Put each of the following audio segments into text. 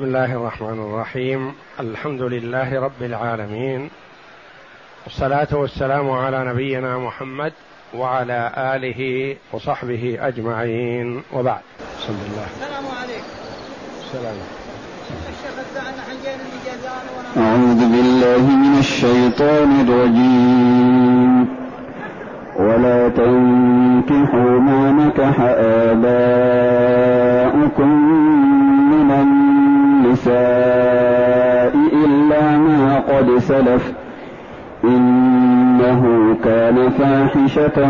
بسم الله الرحمن الرحيم. الحمد لله رب العالمين. والصلاة والسلام على نبينا محمد وعلى آله وصحبه أجمعين. وبعد. بسم الله. السلام عليكم. السلام. أعوذ بالله من الشيطان الرجيم. ولا تنكحوا ما نكح آباؤكم إلا ما قد سلف. إنه كان فاحشة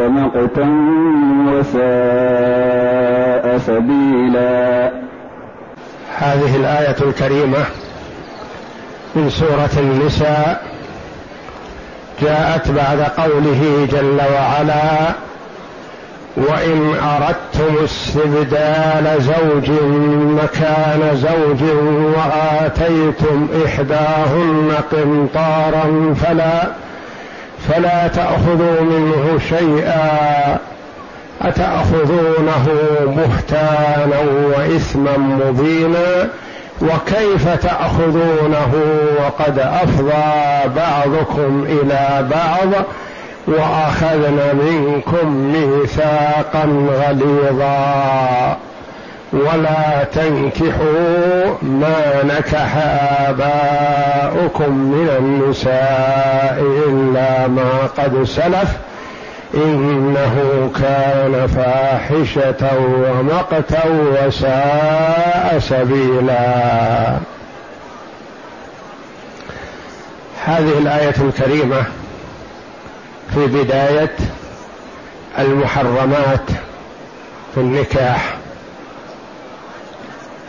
ومقتا وساء سبيلا. هذه الآية الكريمة من سورة النساء جاءت بعد قوله جل وعلا وإن أردتم استبدال زوج مكان زوج وآتيتم إحداهن قنطارا فلا فلا تأخذوا منه شيئا أتأخذونه بهتانا وإثما مبينا؟ وكيف تأخذونه؟ وقد أفضى بعضكم إلى بعض واخذن منكم ميثاقا غليظا. ولا تنكحوا ما نكح آباؤكم من النساء إلا ما قد سلف. إنه كان فاحشة ومقتا وساء سبيلا. هذه الآية الكريمة في بداية المحرمات في النكاح.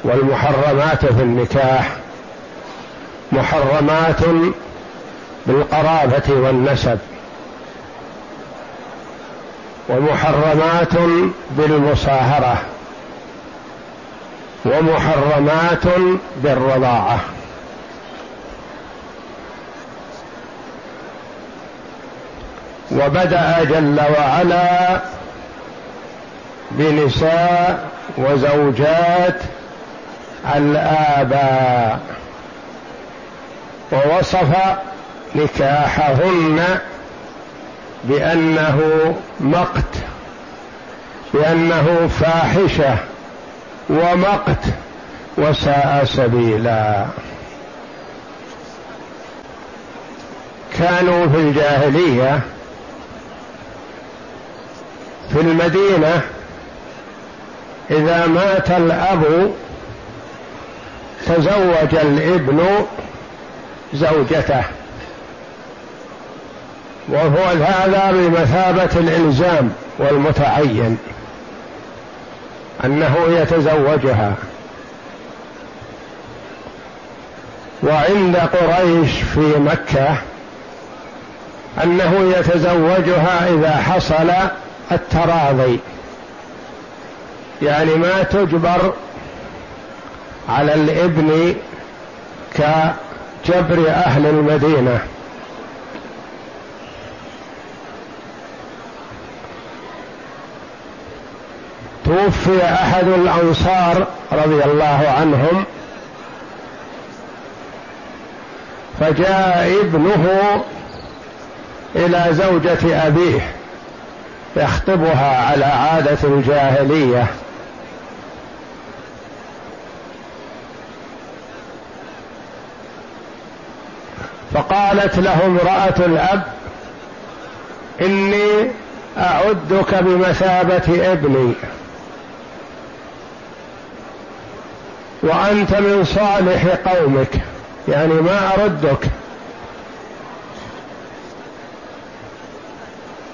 والمحرمات في النكاح محرمات بالقرابة والنسب ومحرمات بالمصاهرة ومحرمات بالرضاعة. وبدأ جل وعلا بنساء وزوجات الآباء ووصف نكاحهن بأنه مقت بأنه فاحشة ومقت وساء سبيلا. كانوا في الجاهلية في المدينة. إذا مات الأب تزوج الابن زوجته. وهو هذا بمثابة الإلزام والمتعين أنه يتزوجها. وعند قريش في مكة أنه يتزوجها إذا حصل التراضي. يعني ما تجبر على الابن كجبر أهل المدينة. توفي أحد الأنصار رضي الله عنهم. فجاء ابنه إلى زوجة أبيه. يخطبها على عادة الجاهلية. فقالت له امرأة الأب إني أعدك بمثابة ابني. وأنت من صالح قومك. يعني ما أردك.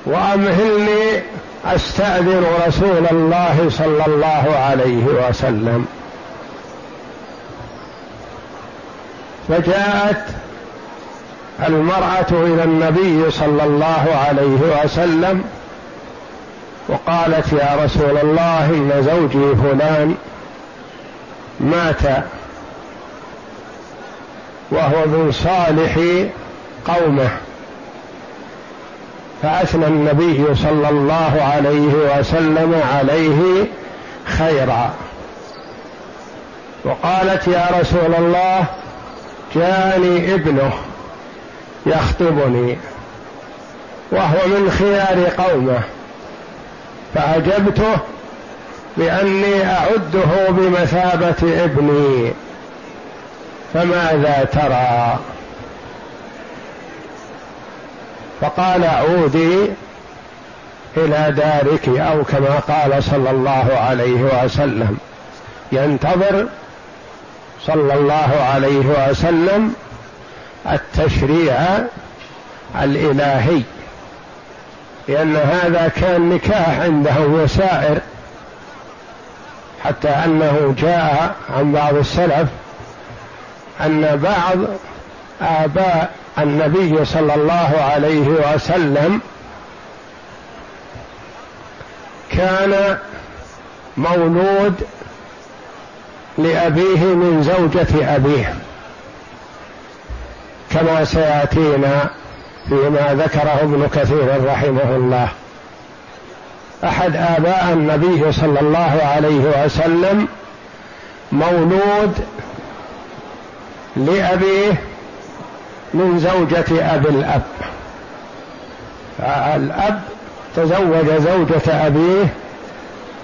وأمهلني أستأذن رسول الله صلى الله عليه وسلم. فجاءت المرأة إلى النبي صلى الله عليه وسلم وقالت يا رسول الله إن زوجي فلان مات وهو من صالح قومه. فأثنى النبي صلى الله عليه وسلم عليه خيرا. وقالت يا رسول الله جاني ابنه يخطبني وهو من خيار قومه فأجبته بأني أعده بمثابة ابني فماذا ترى؟ فقال عودي إلى دارك أو كما قال صلى الله عليه وسلم. ينتظر صلى الله عليه وسلم التشريع الإلهي لأن هذا كان نكاح عنده وسائر حتى أنه جاء عن بعض السلف أن بعض آباء النبي صلى الله عليه وسلم كان مولود لأبيه من زوجة أبيه كما سيأتينا فيما ذكره ابن كثير رحمه الله. أحد آباء النبي صلى الله عليه وسلم مولود لأبيه من زوجة أبي الأب. الأب تزوج زوجة أبيه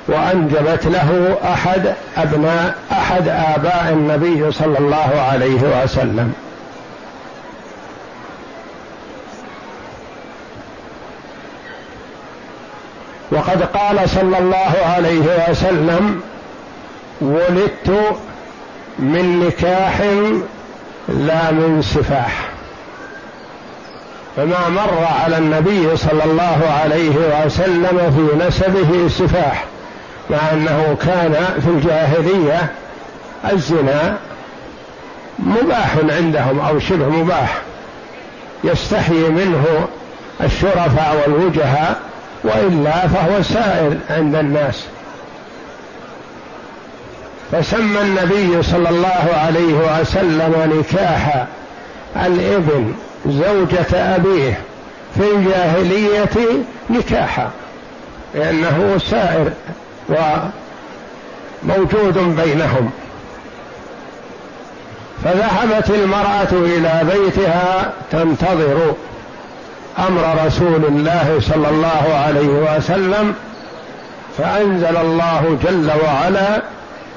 وأنجبت له أحد أبناء أحد آباء النبي صلى الله عليه وسلم. وقد قال صلى الله عليه وسلم ولدت من نكاح لا من سفاح. فما مر على النبي صلى الله عليه وسلم في نسبه سفاح مع أنه كان في الجاهلية الزنا مباح عندهم أو شبه مباح. يستحيي منه الشرفاء والوجهاء وإلا فهو سائر عند الناس. فسمى النبي صلى الله عليه وسلم نكاح الإبن زوجة أبيه في الجاهلية نكاحا لأنه سائر وموجود بينهم. فذهبت المرأة إلى بيتها تنتظر أمر رسول الله صلى الله عليه وسلم فأنزل الله جل وعلا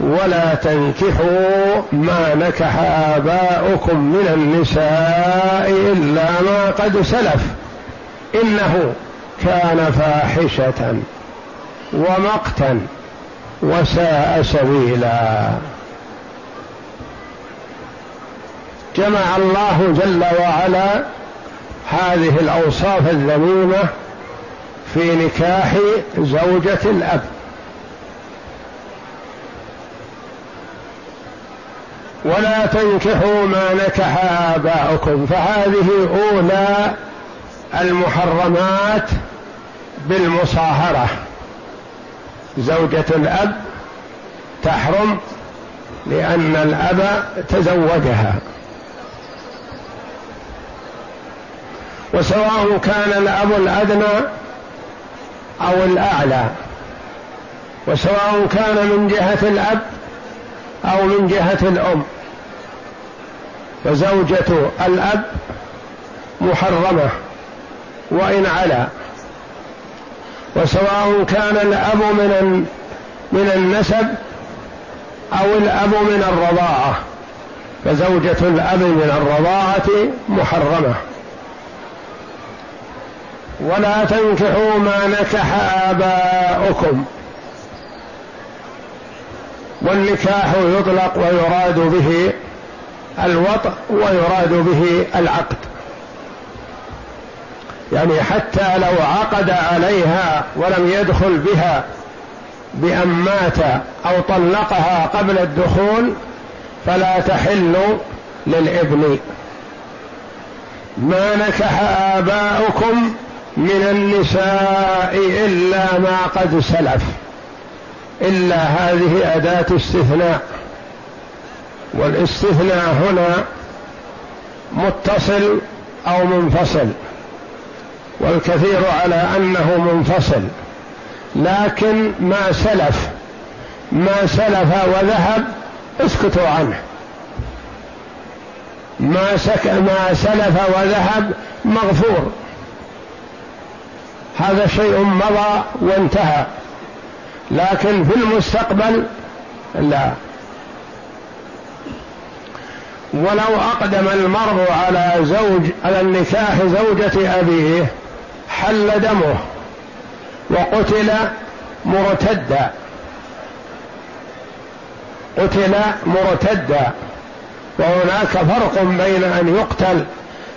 ولا تنكحوا ما نكح آباؤكم من النساء إلا ما قد سلف. إنه كان فاحشة ومقتا وساء سبيلا. جمع الله جل وعلا هذه الأوصاف الذميمة في نكاح زوجة الأب. ولا تنكحوا ما نكح آباؤكم فهذه أولى المحرمات بالمصاهرة. زوجة الأب تحرم لأن الأب تزوجها. وسواء كان الأب الأدنى أو الأعلى. وسواء كان من جهة الأب أو من جهة الأم. فزوجة الأب محرمة وإن علا. وسواء كان الأب من من النسب أو الأب من الرضاعة. فزوجة الأب من الرضاعة محرمة. ولا تنكحوا ما نكح آباؤكم. والنكاح يطلق ويراد به الوطء ويراد به العقد. يعني حتى لو عقد عليها ولم يدخل بها بأن مات أو طلقها قبل الدخول فلا تحل للابن. ما نكح آباؤكم من النساء إلا ما قد سلف. إلا هذه أداة استثناء. والاستثناء هنا متصل أو منفصل والكثير على أنه منفصل لكن ما سلف ما سلف وذهب اسكتوا عنه. ما سك ما سلف وذهب مغفور. هذا شيء مضى وانتهى لكن في المستقبل لا. ولو أقدم المرء على زوج على النكاح زوجة أبيه حل دمه وقتل مرتدا. قتل مرتدا. وهناك فرق بين أن يقتل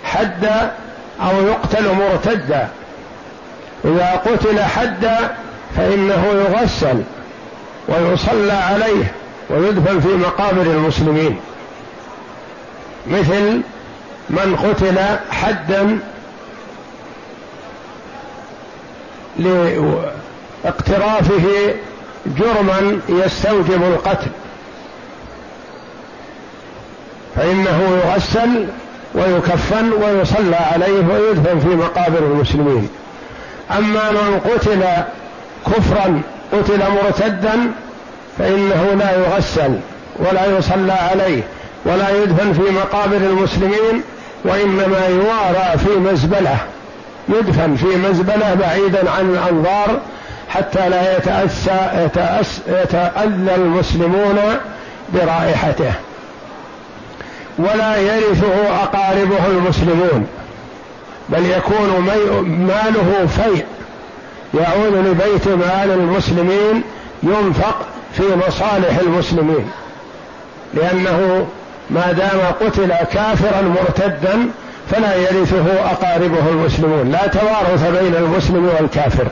حدا أو يقتل مرتدا. إذا قتل حدا فإنه يغسل ويصلى عليه ويدفن في مقابر المسلمين. مثل من قتل حدا لاقترافه جرما يستوجب القتل فإنه يغسل ويكفن ويصلى عليه ويدفن في مقابر المسلمين. أما من قتل كفرا قتل مرتدا فإنه لا يغسل ولا يصلى عليه. ولا يدفن في مقابر المسلمين وإنما يوارى في مزبلة. يدفن في مزبلة بعيدا عن الأنظار حتى لا يتأسى يتأس يتأذى المسلمون برائحته. ولا يرثه أقاربه المسلمون بل يكون ماله فيء. يعود لبيت مال المسلمين ينفق في مصالح المسلمين. لأنه ما دام قتل كافرا مرتدا فلا يرثه أقاربه المسلمون. لا توارث بين المسلم والكافر.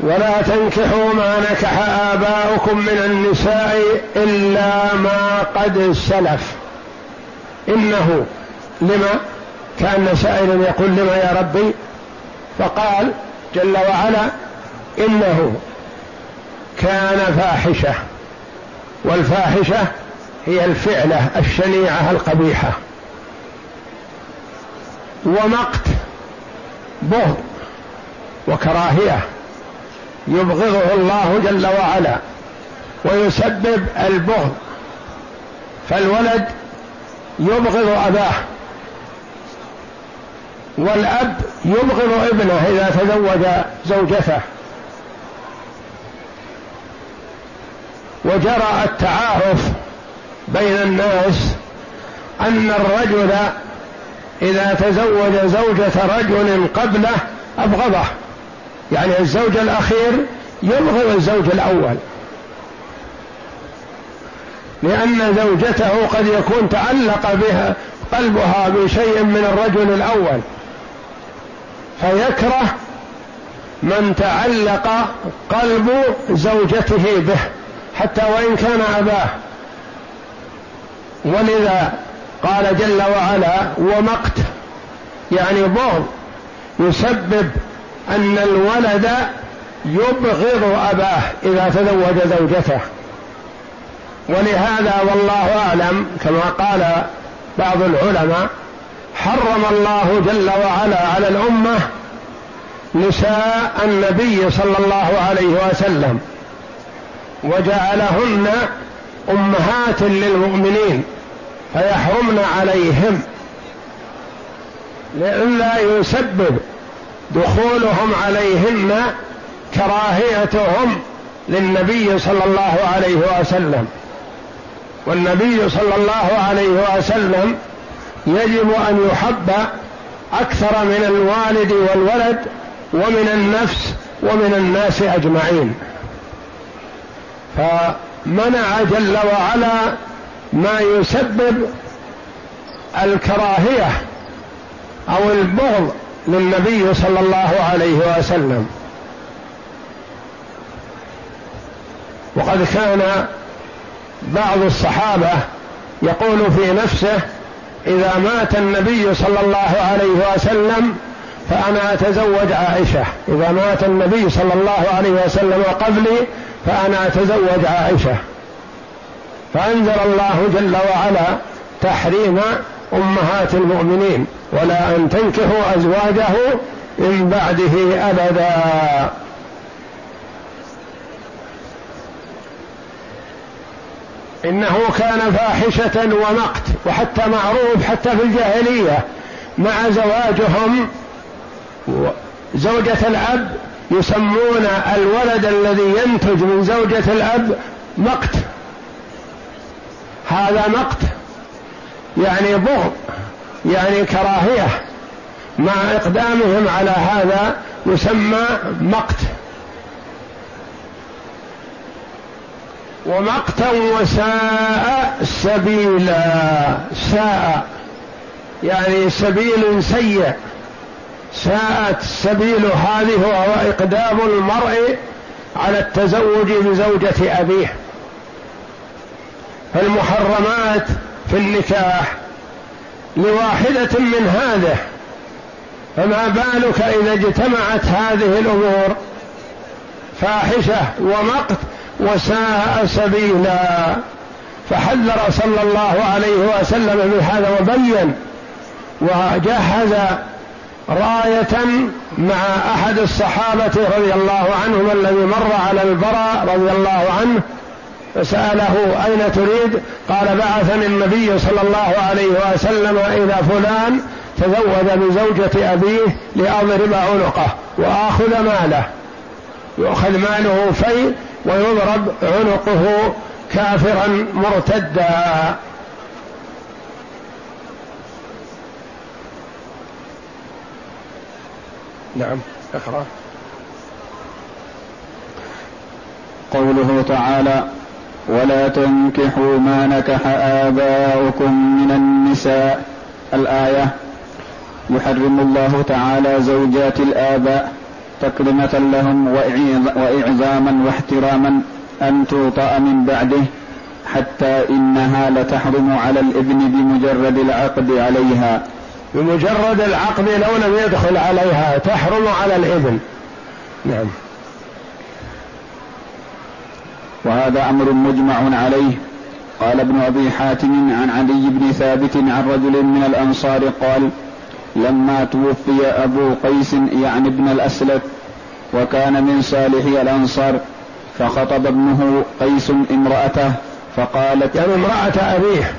ولا تنكحوا ما نكح آباؤكم من النساء إلا ما قد سلف. إنه لما كان سائل يقول لما يا ربي؟ فقال جل وعلا إنه كان فاحشة والفاحشة هي الفعلة الشنيعة القبيحة. ومقت بغض وكراهية. يبغضه الله جل وعلا ويسبب البغض. فالولد يبغض أباه والأب يبغض ابنه إذا تزوج زوجته. وجرى التعارف بين الناس أن الرجل إذا تزوج زوجة رجل قبله أبغضه. يعني الزوج الأخير يبغض الزوج الأول. لأن زوجته قد يكون تعلق بها قلبها بشيء من الرجل الأول. فيكره من تعلق قلب زوجته به. حتى وإن كان أباه. ولذا قال جل وعلا ومقت يعني بغض يسبب أن الولد يبغض أباه إذا تزوج زوجته. ولهذا والله أعلم كما قال بعض العلماء حرم الله جل وعلا على الأمة نساء النبي صلى الله عليه وسلم. وجعلهن أمهات للمؤمنين فيحرمن عليهم لئلا يسبب دخولهم عليهن كراهيتهم للنبي صلى الله عليه وسلم. والنبي صلى الله عليه وسلم يجب أن يحب أكثر من الوالد والولد ومن النفس ومن الناس أجمعين. فمنع جل وعلا ما يسبب الكراهية أو البغض للنبي صلى الله عليه وسلم. وقد كان بعض الصحابة يقول في نفسه إذا مات النبي صلى الله عليه وسلم فأنا أتزوج عائشة إذا مات النبي صلى الله عليه وسلم قبلي فأنا أتزوج عائشة. فأنزل الله جل وعلا تحريم أمهات المؤمنين ولا أن تنكحوا أزواجه من بعده أبدا. إنه كان فاحشة ومقت وحتى معروف حتى في الجاهلية مع زواجهم زوجة الأب يسمون الولد الذي ينتج من زوجة الأب مقت. هذا مقت. يعني بغض يعني كراهية. مع إقدامهم على هذا يسمى مقت. ومقتا وساء سبيلا. ساء. يعني سبيل سيء. ساءت سبيل هذه وهو إقدام المرء على التزوج بزوجة أبيه. فالمحرمات في النكاح لواحدة من هذه فما بالك إذا اجتمعت هذه الأمور؟ فاحشة ومقت وساء سبيلا. فحذر صلى الله عليه وسلم بهذا وبين وجهز راية مع أحد الصحابة رضي الله عنهم الذي مر على البراء رضي الله عنه فسأله أين تريد؟ قال بعثني النبي صلى الله عليه وسلم إلى فلان تزوج بزوجة أبيه لأضرب عنقه وآخذ ماله. يؤخذ ماله في ويضرب عنقه كافرا مرتدا. نعم اقرأ. قوله تعالى ولا تنكحوا ما نكح آباؤكم من النساء الآية يحرم الله تعالى زوجات الآباء تكرمة لهم وإعزاما واحتراما أن توطأ من بعده حتى إنها لتحرم على الإبن بمجرد العقد عليها بمجرد العقد لو لم يدخل عليها تحرم على الابن نعم. وهذا أمر مجمع عليه. قال ابن أبي حاتم عن علي بن ثابت عن رجل من الأنصار قال لما توفي أبو قيس يعني ابن الأسلف وكان من صالح الأنصار فخطب ابنه قيس امرأته فقالت يعني امرأة أبيه.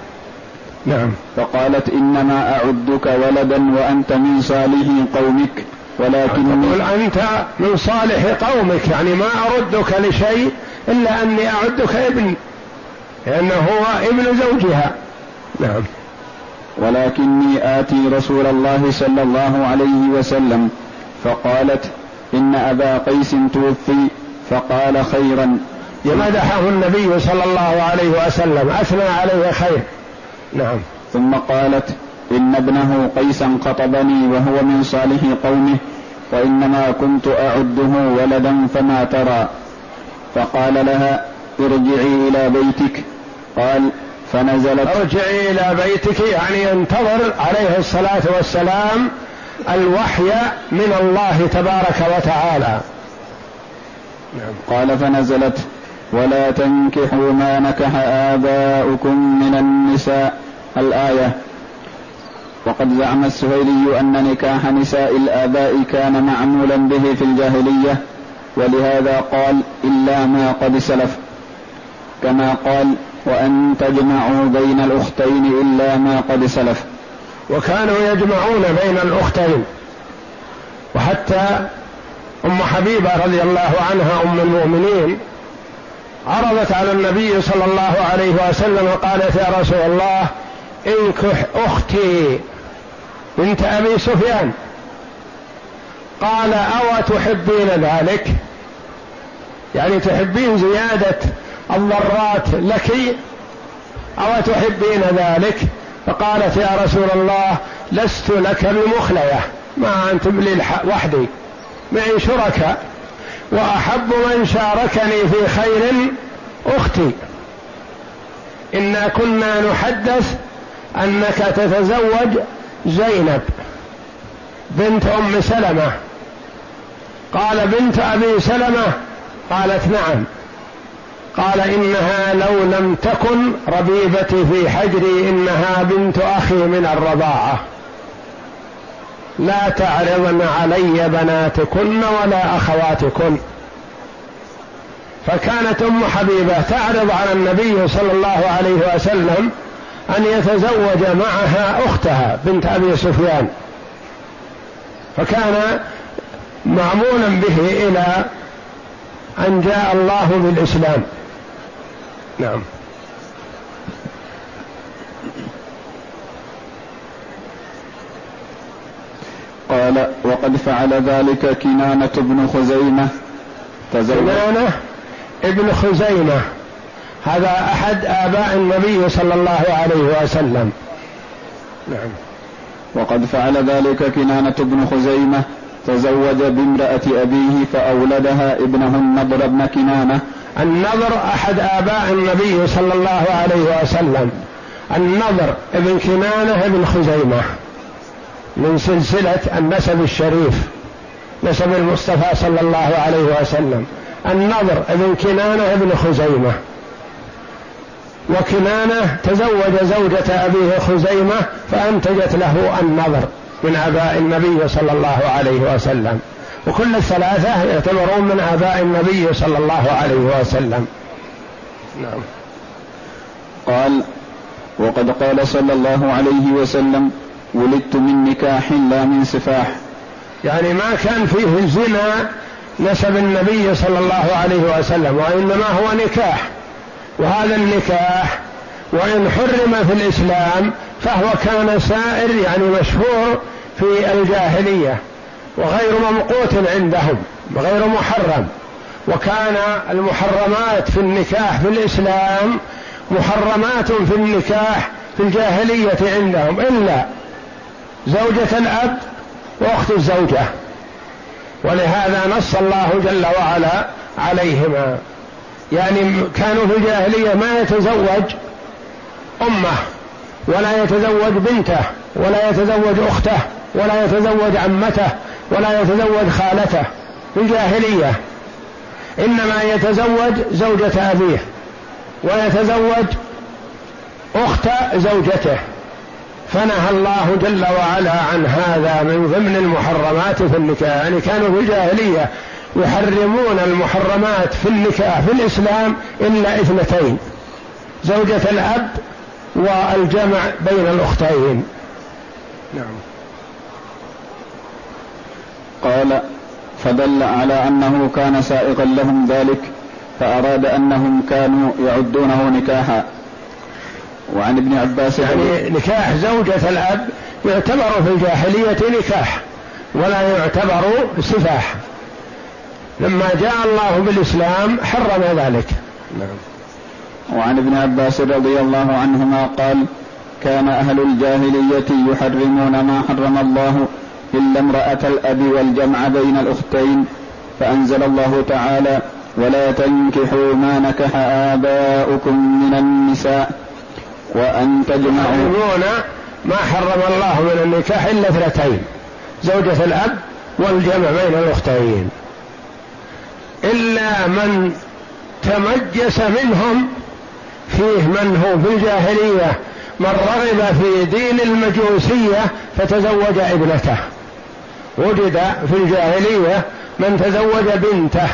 نعم. فقالت إنما أعدك ولدا وأنت من صالح قومك ولكن تقول أنت من صالح قومك يعني ما أردك لشيء إلا أني أعدك ابن لأنه هو ابن زوجها. نعم. ولكني آتي رسول الله صلى الله عليه وسلم فقالت إن أبا قيس توفي فقال خيرا. مدحه النبي صلى الله عليه وسلم؟ أثنى عليه خير. نعم. ثم قالت إن ابنه قيسا خطبني وهو من صالح قومه وإنما كنت أعده ولدا فما ترى. فقال لها ارجعي إلى بيتك. قال فنزلت. ارجعي إلى بيتك يعني ينتظر عليه الصلاة والسلام الوحي من الله تبارك وتعالى. نعم. قال فنزلت. ولا تنكحوا ما نكح آباؤكم من النساء. الآية. وقد زعم السهيلي أن نكاح نساء الآباء كان معمولا به في الجاهلية ولهذا قال إلا ما قد سلف. كما قال وأن تجمعوا بين الأختين إلا ما قد سلف وكانوا يجمعون بين الأختين. وحتى أم حبيبة رضي الله عنها أم المؤمنين عرضت على النبي صلى الله عليه وسلم وقالت يا رسول الله انكح أختي بنت أبي سفيان. قال أو تحبين ذلك؟ يعني تحبين زيادة الضرات لك؟ أو تحبين ذلك؟ فقالت يا رسول الله لست لك بمخلية. ما أنت لي وحدي. معي شركاء. وأحب من شاركني في خير أختي. إنا كنا نحدث أنك تتزوج زينب بنت أم سلمة. قال بنت أبي سلمة؟ قالت نعم. قال إنها لو لم تكن ربيبتي في حجري إنها بنت أخي من الرضاعة. لا تعرضن علي بناتكن ولا أخواتكن. فكانت أم حبيبة تعرض على النبي صلى الله عليه وسلم أن يتزوج معها أختها بنت أبي سفيان. فكان معمولا به إلى أن جاء الله بالإسلام. نعم. قال وقد فعل ذلك كنانة بن خزيمة. كنانة ابن خزيمة. هذا أحد آباء النبي صلى الله عليه وسلم. نعم. وقد فعل ذلك كنانة بن خزيمة تزوج بامرأة أبيه فأولدها ابنه النضر بن كنانة. النضر أحد آباء النبي صلى الله عليه وسلم. النضر ابن كنانة ابن خزيمة. من سلسلة النسب الشريف نسب المصطفى صلى الله عليه وسلم. النضر ابن كنانة ابن خزيمة. وكنانة تزوج زوجة أبيه خزيمة فأنتجت له النضر من آباء النبي صلى الله عليه وسلم. وكل الثلاثة يعتبرون من آباء النبي صلى الله عليه وسلم. نعم. قال وقد قال صلى الله عليه وسلم ولدت من نكاح لا من سفاح. يعني ما كان فيه زنا نسب النبي صلى الله عليه وسلم وإنما هو نكاح. وهذا النكاح وإن حرم في الإسلام فهو كان سائر يعني مشهور في الجاهلية وغير ممقوت عندهم وغير محرم وكان المحرمات في النكاح في الإسلام محرمات في النكاح في الجاهلية عندهم إلا زوجة الأب وأخت الزوجة. ولهذا نص الله جل وعلا عليهما. يعني كانوا في الجاهلية ما يتزوج أمه ولا يتزوج بنته ولا يتزوج أخته ولا يتزوج عمته ولا يتزوج خالته. في الجاهلية إنما يتزوج زوجة أبيه ويتزوج أخت زوجته. فنهى الله جل وعلا عن هذا من ضمن المحرمات في النكاح. يعني كانوا في الجاهلية يحرمون المحرمات في النكاح في الإسلام إلا اثنتين زوجة الأب والجمع بين الأختين. نعم. قال فدل على أنه كان سائقا لهم ذلك فأراد أنهم كانوا يعدونه نكاحا. وعن ابن عباس يعني نكاح زوجة الأب يعتبر في الجاهلية نكاح ولا يعتبر سفاح. لما جاء الله بالإسلام حرم ذلك. نعم. وعن ابن عباس رضي الله عنهما قال كان أهل الجاهلية يحرمون ما حرم الله إلا امرأة الأب والجمع بين الأختين فأنزل الله تعالى ولا تنكحوا ما نكح آباؤكم من النساء وأن تجمعوا ما حرم الله من النكاح إلا اثنتين زوجة الأب والجمع بين الأختين. إلا من تمجس منهم فيه من هو في الجاهلية من رغب في دين المجوسية فتزوج ابنته. وجد في الجاهلية من تزوج بنته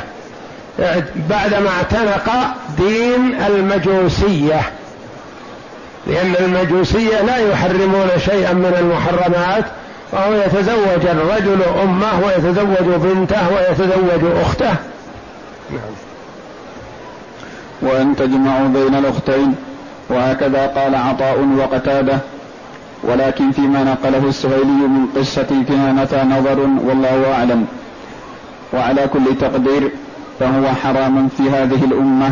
بعدما اعتنق دين المجوسية. لأن المجوسية لا يحرمون شيئا من المحرمات فهو يتزوج الرجل أمه ويتزوج بنته ويتزوج أخته. نعم. وأن تجمعوا بين الأختين وهكذا قال عطاء وقتادة. ولكن فيما نقله السهيلي من قصة كنانة نظر والله أعلم. وعلى كل تقدير فهو حرام في هذه الأمة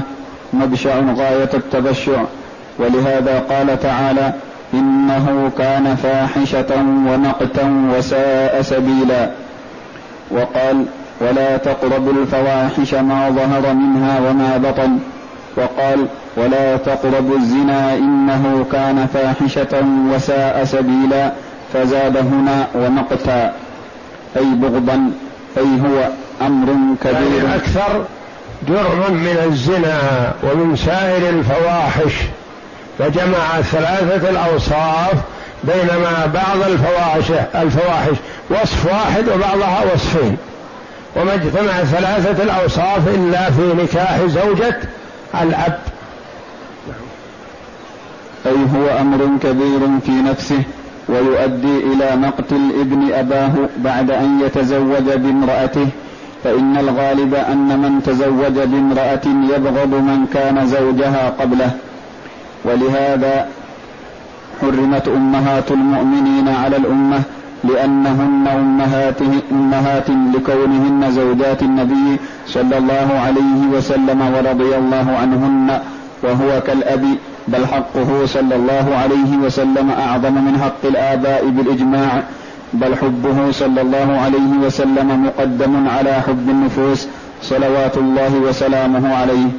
مبشع غاية التبشع. ولهذا قال تعالى إنه كان فاحشة ومقتا وساء سبيلا. وقال ولا تقربوا الفواحش ما ظهر منها وما بطن. وقال ولا تقربوا الزنا إنه كان فاحشة وساء سبيلا فزاد هنا ومقتا أي بغضا أي هو أمر كبير. يعني أكثر جرم من الزنا ومن سائر الفواحش. فجمع ثلاثة الأوصاف بينما بعض الفواحش الفواحش وصف واحد وبعضها وصفين. وما اجتمع ثلاثة الأوصاف إلا في نكاح زوجة الأب. أي هو أمر كبير في نفسه ويؤدي إلى مقت الابن أباه بعد أن يتزوج بامرأته فإن الغالب أن من تزوج بامرأة يبغض من كان زوجها قبله. ولهذا حرمت أمهات المؤمنين على الأمة لأنهن أمهات لكونهن زوجات النبي صلى الله عليه وسلم ورضي الله عنهن وهو كالأب بل حقه صلى الله عليه وسلم أعظم من حق الآباء بالإجماع بل حبه صلى الله عليه وسلم مقدم على حب النفوس صلوات الله وسلامه عليه.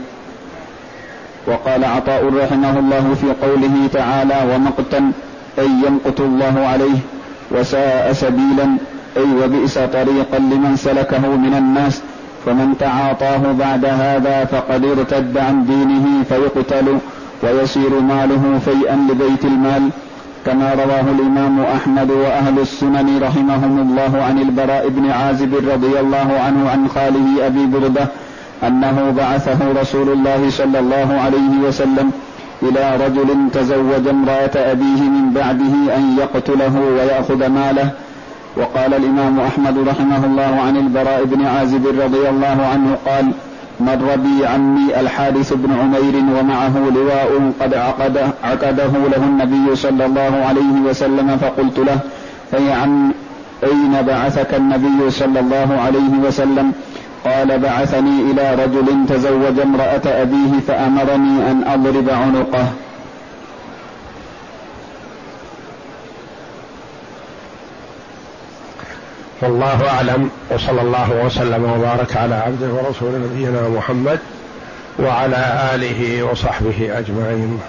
وقال عطاء رحمه الله في قوله تعالى ومقتا أي يمقت الله عليه وساء سبيلا أي وبئس طريقا لمن سلكه من الناس فمن تعاطاه بعد هذا فقد ارتد عن دينه فيقتل ويصير ماله فيئا لبيت المال. كما رواه الإمام أحمد وأهل السنن رحمهم الله عن البراء بن عازب رضي الله عنه عن خاله أبي بردة أنه بعثه رسول الله صلى الله عليه وسلم إلى رجل تزوج امرأة أبيه من بعده أن يقتله ويأخذ ماله. وقال الإمام أحمد رحمه الله عن البراء بن عازب رضي الله عنه قال مر بي عمي الحارث بن عمير ومعه لواء قد عقد عقده له النبي صلى الله عليه وسلم فقلت له أي عم أين بعثك النبي صلى الله عليه وسلم؟ قال بعثني إلى رجل تزوج امرأة أبيه فأمرني أن أضرب عنقه. والله أعلم وصلى الله وسلم وبارك على عبده ورسول نبينا محمد وعلى آله وصحبه أجمعين.